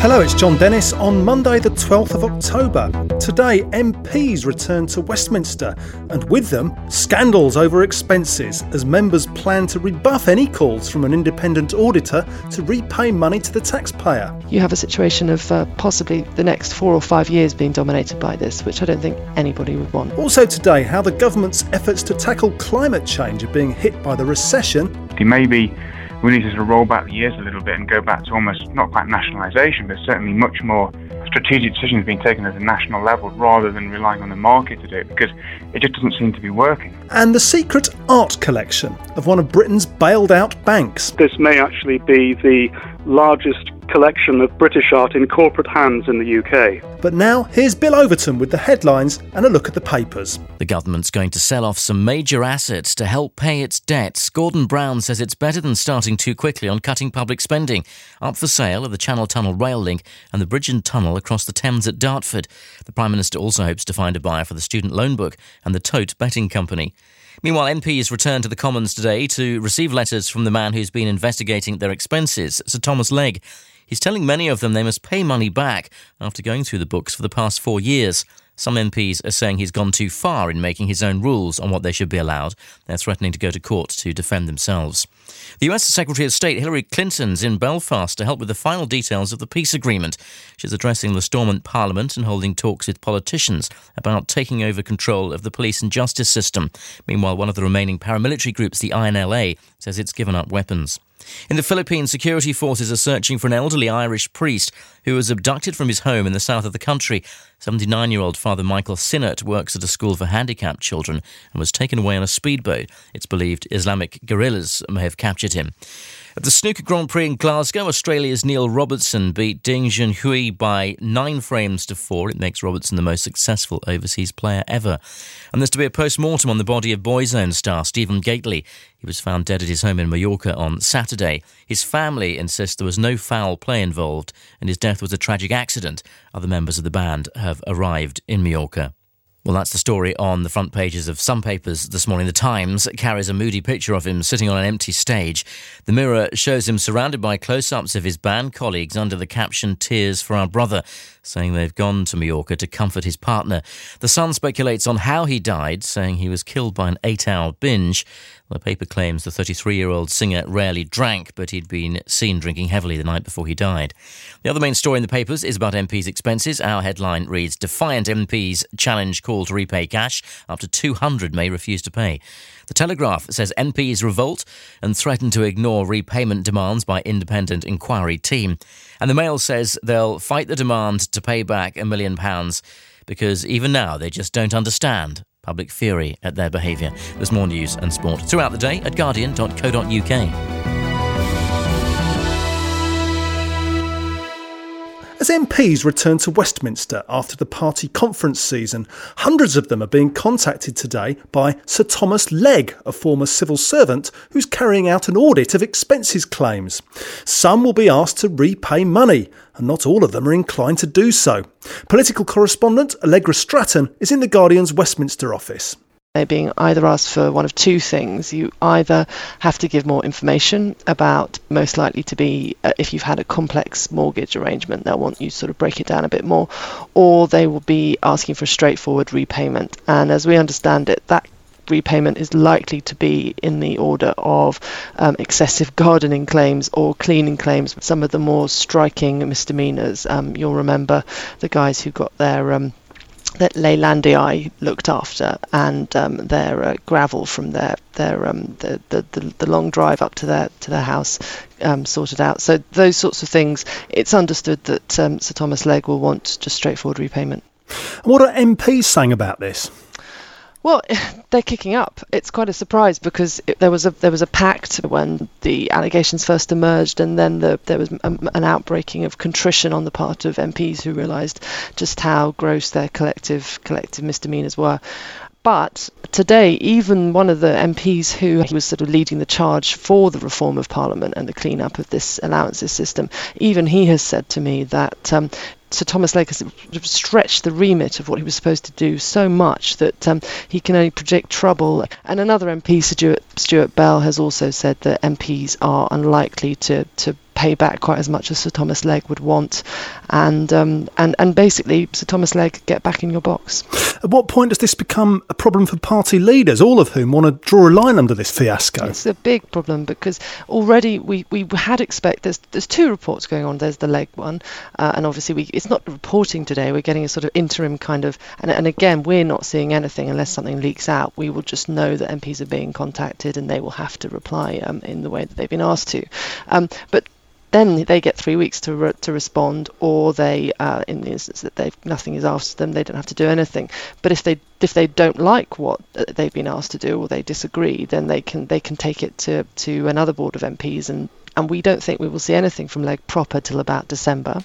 Hello, it's Jon Dennis on Monday, the 12th of October. Today, MPs return to Westminster, and with them, scandals over expenses as members plan to rebuff any calls from an independent auditor to repay money to the taxpayer. You have a situation of uh, possibly the next four or five years being dominated by this, which I don't think anybody would want. Also, today, how the government's efforts to tackle climate change are being hit by the recession. Maybe we need to sort of roll back the years a little bit and go back to almost not quite nationalisation, but certainly much more strategic decisions being taken at a national level rather than relying on the market to do it because it just doesn't seem to be working. And the secret art collection of one of Britain's bailed out banks. This may actually be the largest collection of British art in corporate hands in the UK. But now, here's Bill Overton with the headlines and a look at the papers. The government's going to sell off some major assets to help pay its debts. Gordon Brown says it's better than starting too quickly on cutting public spending. Up for sale are the Channel Tunnel rail link and the bridge and tunnel across the Thames at Dartford. The Prime Minister also hopes to find a buyer for the student loan book and the Tote betting company. Meanwhile, MPs returned to the Commons today to receive letters from the man who's been investigating their expenses, Sir Thomas Legg. He's telling many of them they must pay money back after going through the books for the past four years. Some MPs are saying he's gone too far in making his own rules on what they should be allowed. They're threatening to go to court to defend themselves. The US Secretary of State Hillary Clinton's in Belfast to help with the final details of the peace agreement. She's addressing the Stormont Parliament and holding talks with politicians about taking over control of the police and justice system. Meanwhile, one of the remaining paramilitary groups, the INLA, says it's given up weapons. In the Philippines, security forces are searching for an elderly Irish priest who was abducted from his home in the south of the country. 79 year old Father Michael Sinnott works at a school for handicapped children and was taken away on a speedboat. It's believed Islamic guerrillas may have captured him. At the Snooker Grand Prix in Glasgow, Australia's Neil Robertson beat Ding Junhui by nine frames to four. It makes Robertson the most successful overseas player ever. And there's to be a post mortem on the body of Boyzone star Stephen Gately. He was found dead at his home in Mallorca on Saturday. His family insists there was no foul play involved and his death was a tragic accident. Other members of the band have arrived in Mallorca. Well, that's the story on the front pages of some papers this morning. The Times carries a moody picture of him sitting on an empty stage. The Mirror shows him surrounded by close ups of his band colleagues under the caption Tears for Our Brother, saying they've gone to Mallorca to comfort his partner. The Sun speculates on how he died, saying he was killed by an eight hour binge. The paper claims the 33 year old singer rarely drank, but he'd been seen drinking heavily the night before he died. The other main story in the papers is about MPs' expenses. Our headline reads Defiant MPs challenge call to repay cash. Up to 200 may refuse to pay. The Telegraph says MPs revolt and threaten to ignore repayment demands by independent inquiry team. And the Mail says they'll fight the demand to pay back a million pounds because even now they just don't understand public fury at their behaviour. There's more news and sport throughout the day at guardian.co.uk. As MPs return to Westminster after the party conference season, hundreds of them are being contacted today by Sir Thomas Legg, a former civil servant who's carrying out an audit of expenses claims. Some will be asked to repay money, and not all of them are inclined to do so. Political correspondent Allegra Stratton is in The Guardian's Westminster office. They're being either asked for one of two things. You either have to give more information about, most likely to be, uh, if you've had a complex mortgage arrangement, they'll want you to sort of break it down a bit more, or they will be asking for a straightforward repayment. And as we understand it, that repayment is likely to be in the order of um, excessive gardening claims or cleaning claims, some of the more striking misdemeanors. Um, you'll remember the guys who got their um, that Leylandii looked after and um, their uh, gravel from their their um, the, the, the, long drive up to their to their house um, sorted out. So those sorts of things, it's understood that um, Sir Thomas Legg will want just straightforward repayment. What are MPs saying about this? Well, they're kicking up. It's quite a surprise because it, there was a there was a pact when the allegations first emerged, and then the, there was a, an outbreaking of contrition on the part of MPs who realised just how gross their collective collective misdemeanours were. But today, even one of the MPs who was sort of leading the charge for the reform of Parliament and the clean up of this allowances system, even he has said to me that um, Sir Thomas Legg has stretched the remit of what he was supposed to do so much that um, he can only predict trouble. And another MP, Stuart, Stuart Bell, has also said that MPs are unlikely to, to pay back quite as much as Sir Thomas Legg would want, and um, and and basically Sir Thomas Legg get back in your box. At what point does this become a problem for party leaders, all of whom want to draw a line under this fiasco? It's a big problem because already we, we had expect there's there's two reports going on. There's the Legg one, uh, and obviously we it's not reporting today. We're getting a sort of interim kind of, and, and again we're not seeing anything unless something leaks out. We will just know that MPs are being contacted and they will have to reply um, in the way that they've been asked to. Um, but then they get three weeks to re- to respond, or they, uh, in the instance that they've nothing is asked of them, they don't have to do anything. But if they if they don't like what uh, they've been asked to do, or they disagree, then they can they can take it to to another board of MPs and and we don't think we will see anything from Legg proper till about December.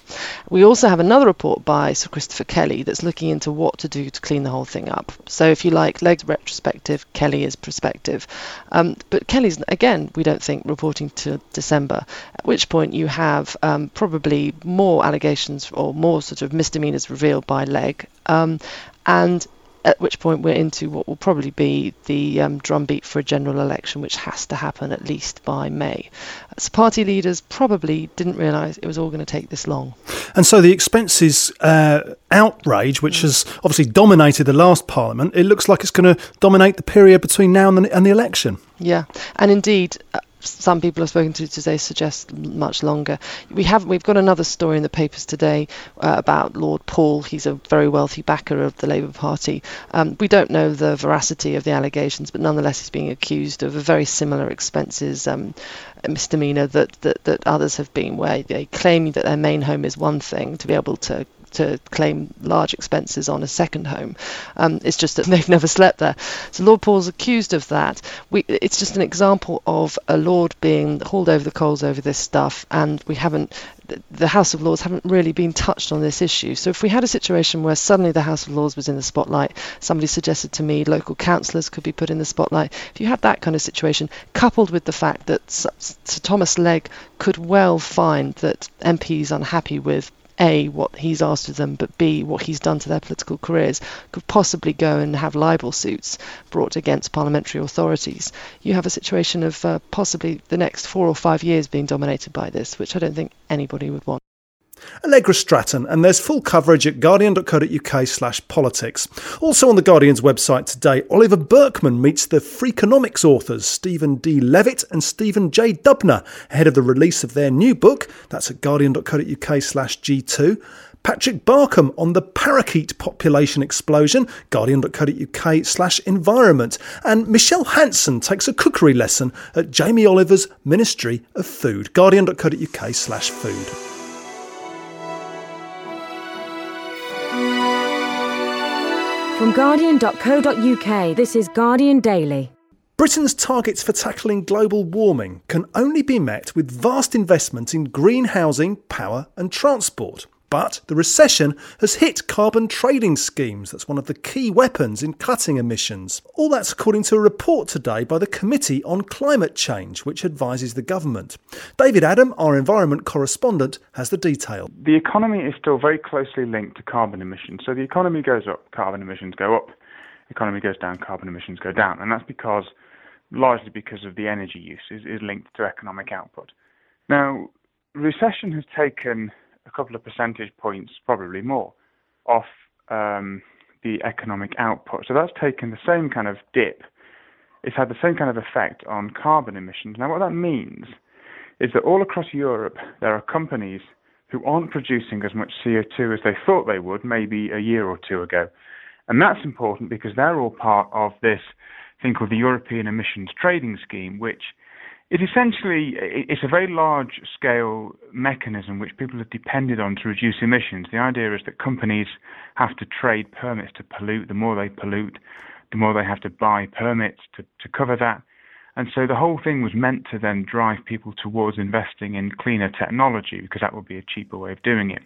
We also have another report by Sir Christopher Kelly that's looking into what to do to clean the whole thing up. So if you like, Legg's retrospective, Kelly is prospective. Um, but Kelly's, again, we don't think reporting to December, at which point you have um, probably more allegations or more sort of misdemeanors revealed by Legg. Um, and at which point we're into what will probably be the um, drumbeat for a general election, which has to happen at least by May. So party leaders probably didn't realise it was all going to take this long. And so the expenses uh, outrage, which has obviously dominated the last parliament, it looks like it's going to dominate the period between now and the, and the election. Yeah, and indeed, uh, some people I've spoken to today suggest much longer. We have we've got another story in the papers today uh, about Lord Paul. He's a very wealthy backer of the Labour Party. Um, we don't know the veracity of the allegations, but nonetheless he's being accused of a very similar expenses um, misdemeanor that, that that others have been, where they claim that their main home is one thing to be able to to claim large expenses on a second home. Um, it's just that they've never slept there. So Lord Paul's accused of that. We, it's just an example of a lord being hauled over the coals over this stuff, and we haven't. The House of Lords haven't really been touched on this issue. So if we had a situation where suddenly the House of Lords was in the spotlight, somebody suggested to me local councillors could be put in the spotlight. If you had that kind of situation, coupled with the fact that Sir Thomas Legg could well find that MPs unhappy with a, what he's asked of them, but B, what he's done to their political careers, could possibly go and have libel suits brought against parliamentary authorities. You have a situation of uh, possibly the next four or five years being dominated by this, which I don't think anybody would want. Allegra Stratton, and there's full coverage at guardian.co.uk slash politics. Also on the Guardian's website today, Oliver Burkeman meets the Freakonomics authors Stephen D. Levitt and Stephen J. Dubner ahead of the release of their new book. That's at guardian.co.uk slash G2. Patrick Barkham on the parakeet population explosion, guardian.co.uk slash environment. And Michelle Hanson takes a cookery lesson at Jamie Oliver's Ministry of Food, guardian.co.uk slash food. From Guardian.co.uk, this is Guardian Daily. Britain's targets for tackling global warming can only be met with vast investment in green housing, power, and transport. But the recession has hit carbon trading schemes. That's one of the key weapons in cutting emissions. All that's according to a report today by the Committee on Climate Change, which advises the government. David Adam, our environment correspondent, has the detail. The economy is still very closely linked to carbon emissions. So the economy goes up, carbon emissions go up. Economy goes down, carbon emissions go down. And that's because, largely because of the energy use, is, is linked to economic output. Now, recession has taken a couple of percentage points, probably more, off um, the economic output. So that's taken the same kind of dip. It's had the same kind of effect on carbon emissions. Now, what that means is that all across Europe, there are companies who aren't producing as much CO2 as they thought they would maybe a year or two ago. And that's important because they're all part of this thing called the European Emissions Trading Scheme, which it essentially it's a very large scale mechanism which people have depended on to reduce emissions. The idea is that companies have to trade permits to pollute. The more they pollute, the more they have to buy permits to, to cover that. And so the whole thing was meant to then drive people towards investing in cleaner technology because that would be a cheaper way of doing it.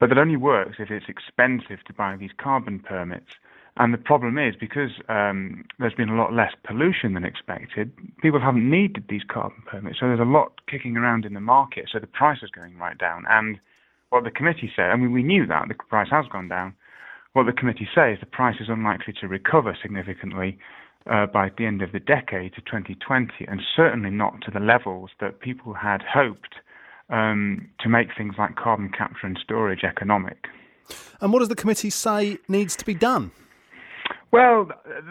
But that only works if it's expensive to buy these carbon permits. And the problem is because um, there's been a lot less pollution than expected, people haven't needed these carbon permits. So there's a lot kicking around in the market. So the price is going right down. And what the committee said, I mean, we knew that the price has gone down. What the committee says, the price is unlikely to recover significantly uh, by the end of the decade to 2020, and certainly not to the levels that people had hoped um, to make things like carbon capture and storage economic. And what does the committee say needs to be done? Well,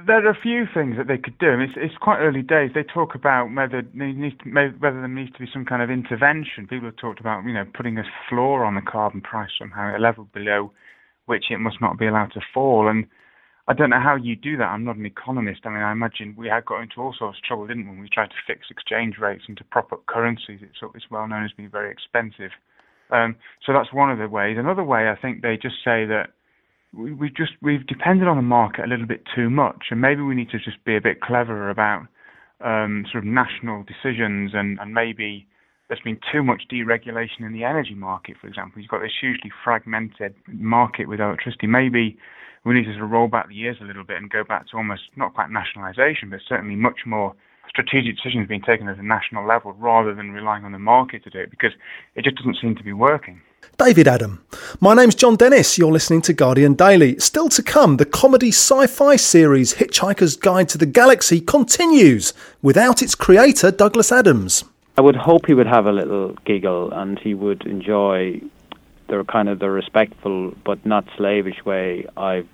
there are a few things that they could do. It's, it's quite early days. They talk about whether there needs to, whether there needs to be some kind of intervention. People have talked about, you know, putting a floor on the carbon price somehow, a level below which it must not be allowed to fall. And I don't know how you do that. I'm not an economist. I mean, I imagine we had got into all sorts of trouble, didn't we? We tried to fix exchange rates and to prop up currencies. It's, it's well known as being very expensive. Um, so that's one of the ways. Another way, I think they just say that we, we just we've depended on the market a little bit too much, and maybe we need to just be a bit cleverer about um, sort of national decisions, and, and maybe there's been too much deregulation in the energy market, for example. You've got this hugely fragmented market with electricity. Maybe we need to sort of roll back the years a little bit and go back to almost not quite nationalisation, but certainly much more strategic decisions being taken at a national level rather than relying on the market to do it because it just doesn't seem to be working. David Adam. My name's Jon Dennis. You're listening to Guardian Daily. Still to come, the comedy sci fi series Hitchhiker's Guide to the Galaxy continues without its creator, Douglas Adams. I would hope he would have a little giggle and he would enjoy the kind of the respectful but not slavish way I've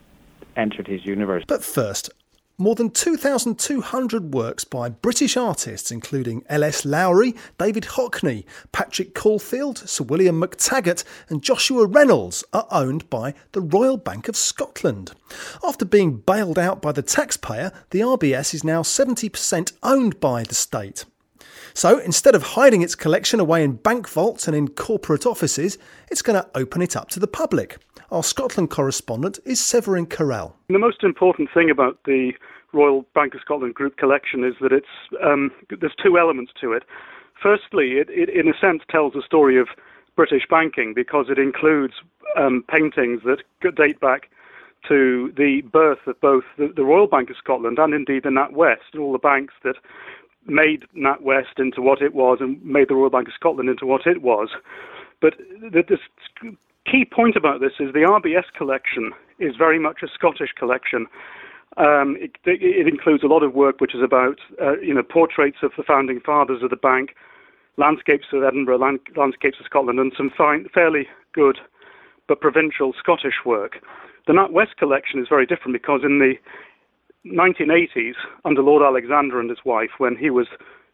entered his universe. But first, more than 2,200 works by British artists, including L.S. Lowry, David Hockney, Patrick Caulfield, Sir William McTaggart, and Joshua Reynolds, are owned by the Royal Bank of Scotland. After being bailed out by the taxpayer, the RBS is now 70% owned by the state. So instead of hiding its collection away in bank vaults and in corporate offices, it's going to open it up to the public. Our Scotland correspondent is Severin Carrell. The most important thing about the Royal Bank of Scotland Group collection is that it's um, there's two elements to it. Firstly, it, it, in a sense tells the story of British banking because it includes um, paintings that date back to the birth of both the, the, Royal Bank of Scotland and indeed the NatWest and all the banks that made NatWest into what it was and made the Royal Bank of Scotland into what it was. But the, the key point about this is the RBS collection is very much a Scottish collection. Um, it, it, includes a lot of work which is about, uh, you know, portraits of the founding fathers of the bank, landscapes of Edinburgh, land, landscapes of Scotland, and some fine, fairly good but provincial Scottish work. The NatWest collection is very different because in the 1980s, under Lord Alexander and his wife, when he was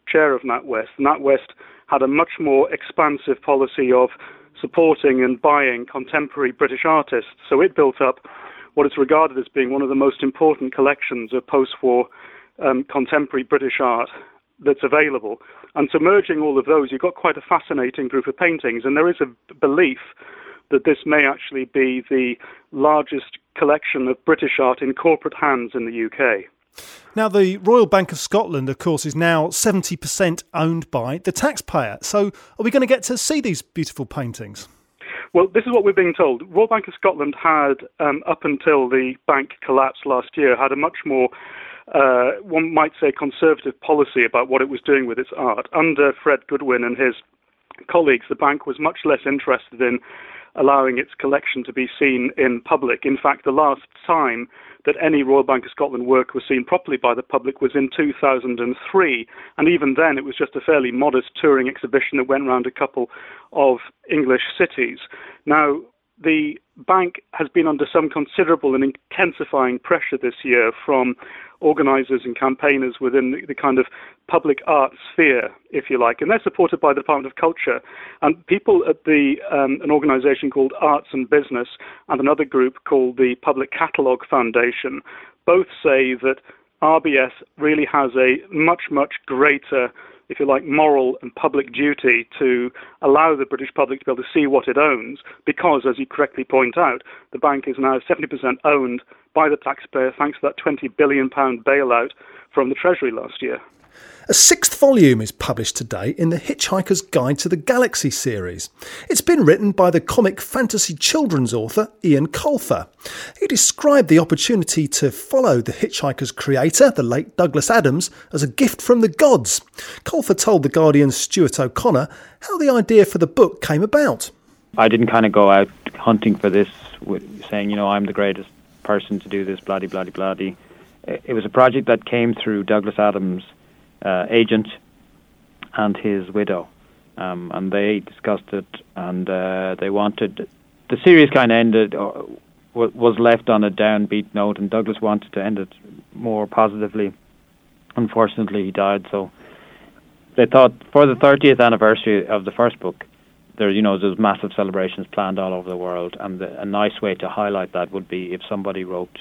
chair of NatWest, NatWest had a much more expansive policy of supporting and buying contemporary British artists. So it built up what is regarded as being one of the most important collections of post war um, contemporary British art that's available. And so merging all of those, you've got quite a fascinating group of paintings. And there is a belief that this may actually be the largest collection of British art in corporate hands in the UK. Now, the Royal Bank of Scotland, of course, is now 70% owned by the taxpayer. So, are we going to get to see these beautiful paintings? Well, this is what we're being told. Royal Bank of Scotland had, um, up until the bank collapsed last year, had a much more, uh, one might say, conservative policy about what it was doing with its art. Under Fred Goodwin and his colleagues, the bank was much less interested in allowing its collection to be seen in public. In fact, the last time that any Royal Bank of Scotland work was seen properly by the public was in 2003, and even then it was just a fairly modest touring exhibition that went around a couple of English cities. Now, the bank has been under some considerable and intensifying pressure this year from organisers and campaigners within the, the, kind of public art sphere, if you like, and they're supported by the Department of Culture. And people at the um, an organisation called Arts and Business and another group called the Public Catalogue Foundation both say that RBS really has a much much greater if you like, moral and public duty to allow the British public to be able to see what it owns, because, as you correctly point out, the bank is now 70% owned by the taxpayer thanks to that £20 billion bailout from the Treasury last year. A sixth volume is published today in the Hitchhiker's Guide to the Galaxy series. It's been written by the comic fantasy children's author Eoin Colfer. He described the opportunity to follow the Hitchhiker's creator, the late Douglas Adams, as a gift from the gods. Colfer told The Guardian's Stuart O'Connor how the idea for the book came about. I didn't kind of go out hunting for this, saying, you know, I'm the greatest person to do this, bloody, bloody, bloody. It was a project that came through Douglas Adams' uh, agent and his widow. um, and they discussed it, and uh, they wanted the series kind of ended or was left on a downbeat note, and Douglas wanted to end it more positively. Unfortunately, he died, so they thought for the 30th anniversary of the first book, there you know there's massive celebrations planned all over the world, and the, a nice way to highlight that would be if somebody wrote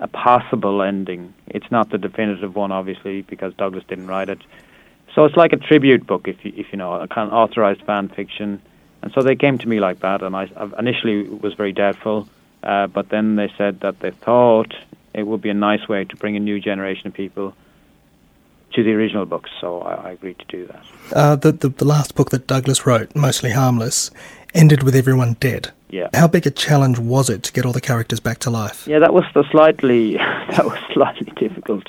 a possible ending. It's not the definitive one, obviously, because Douglas didn't write it. So it's like a tribute book, if you, if you know, a kind of authorized fan fiction. And so they came to me like that, and I initially was very doubtful, uh, but then they said that they thought it would be a nice way to bring a new generation of people to the original books. So I, I agreed to do that. Uh, the, the the last book that Douglas wrote, mostly harmless, ended with everyone dead. Yeah. How big a challenge was it to get all the characters back to life? Yeah, that was the slightly that was slightly difficult.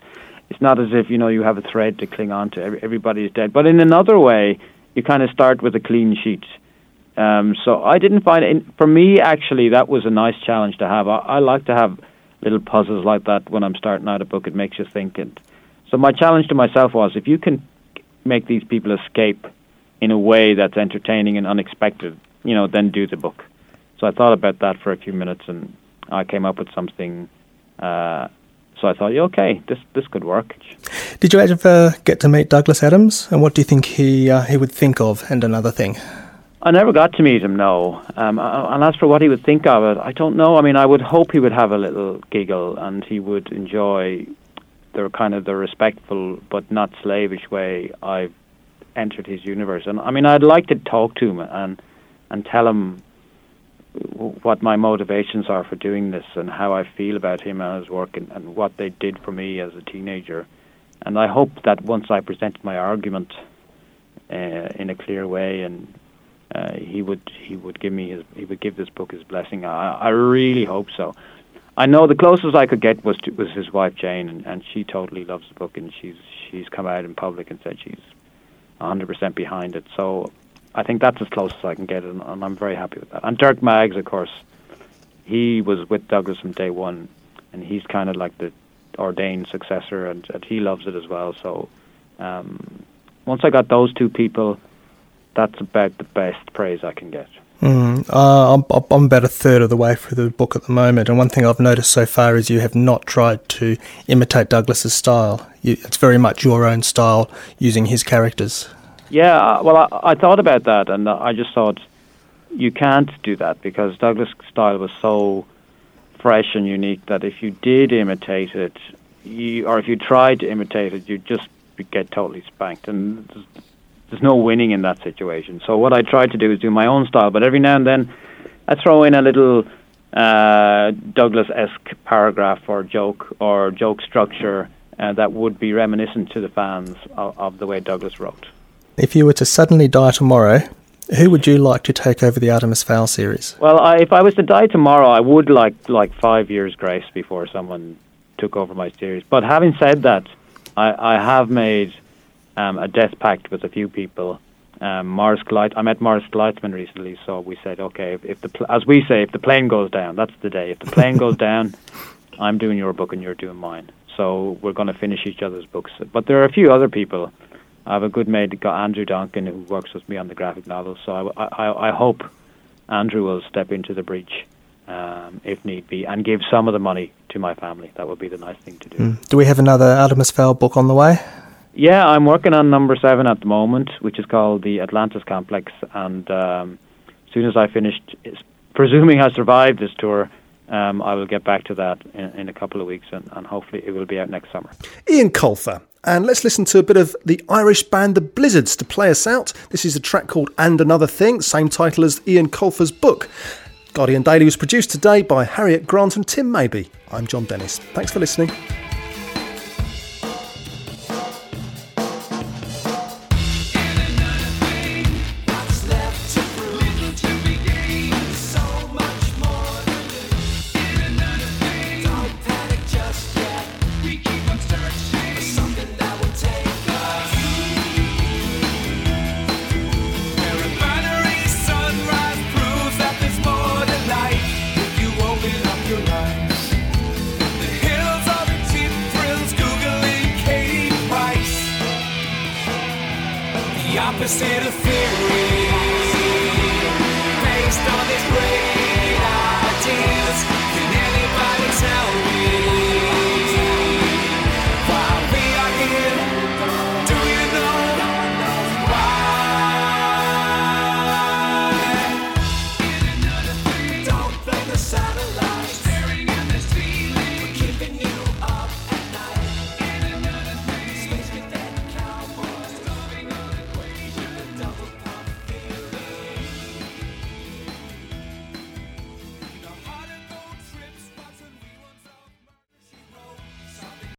It's not as if you know you have a thread to cling on to. Everybody is dead, but in another way, you kind of start with a clean sheet. Um, so I didn't find it. For me, actually, that was a nice challenge to have. I, I like to have little puzzles like that when I'm starting out a book. It makes you think. And so my challenge to myself was, if you can make these people escape in a way that's entertaining and unexpected, you know, then do the book. So I thought about that for a few minutes, and I came up with something. Uh, so I thought, yeah, okay, this this could work. Did you ever get to meet Douglas Adams, and what do you think he uh, he would think of? And another thing. I never got to meet him, no. Um, and as for what he would think of it, I don't know. I mean, I would hope he would have a little giggle and he would enjoy the kind of the respectful but not slavish way I've entered his universe. And I mean, I'd like to talk to him and and tell him what my motivations are for doing this and how I feel about him and his work and, and what they did for me as a teenager. And I hope that once I presented my argument uh, in a clear way and uh, he would he would give me his he would give this book his blessing. I, I really hope so. I know the closest I could get was to, was his wife Jane, and, and she totally loves the book, and she's she's come out in public and said she's 100% behind it. So I think that's as close as I can get, and, and I'm very happy with that. And Dirk Maggs, of course, he was with Douglas from day one, and he's kind of like the ordained successor, and, and he loves it as well. So um, once I got those two people that's about the best praise I can get. Mm, uh, I'm, I'm, about a third of the way through the book at the moment, and one thing I've noticed so far is you have not tried to imitate Douglas's style. You, it's very much your own style using his characters. Yeah, uh, well, I, I thought about that, and I just thought you can't do that because Douglas' style was so fresh and unique that if you did imitate it, you, or if you tried to imitate it, you'd just get totally spanked. And there's no winning in that situation. So what I tried to do is do my own style, but every now and then I throw in a little uh, Douglas-esque paragraph or joke or joke structure uh, that would be reminiscent to the fans of, of the way Douglas wrote. If you were to suddenly die tomorrow, who would you like to take over the Artemis Fowl series? Well, I, if I was to die tomorrow, I would like like five years grace before someone took over my series. But having said that, I, I have made um, a death pact with a few people. Um, Morris Gleit, I met Morris Gleitzman recently, so we said, okay, if, if the pl- as we say, if the plane goes down, that's the day. If the plane goes down, I'm doing your book and you're doing mine. So we're going to finish each other's books. But there are a few other people. I have a good mate, Andrew Donkin, who works with me on the graphic novel. So I, I, I hope Andrew will step into the breach um, if need be and give some of the money to my family. That would be the nice thing to do. Mm. Do we have another Artemis Fowl book on the way? Yeah, I'm working on number seven at the moment, which is called the Atlantis Complex. And um, as soon as I finished, presuming I survive this tour, um, I will get back to that in, in a couple of weeks, and, and, hopefully it will be out next summer. Eoin Colfer. And let's listen to a bit of the Irish band The Blizzards to play us out. This is a track called And Another Thing, same title as Eoin Colfer's book. Guardian Daily was produced today by Harriet Grant and Tim Maby. I'm Jon Dennis. Thanks for listening.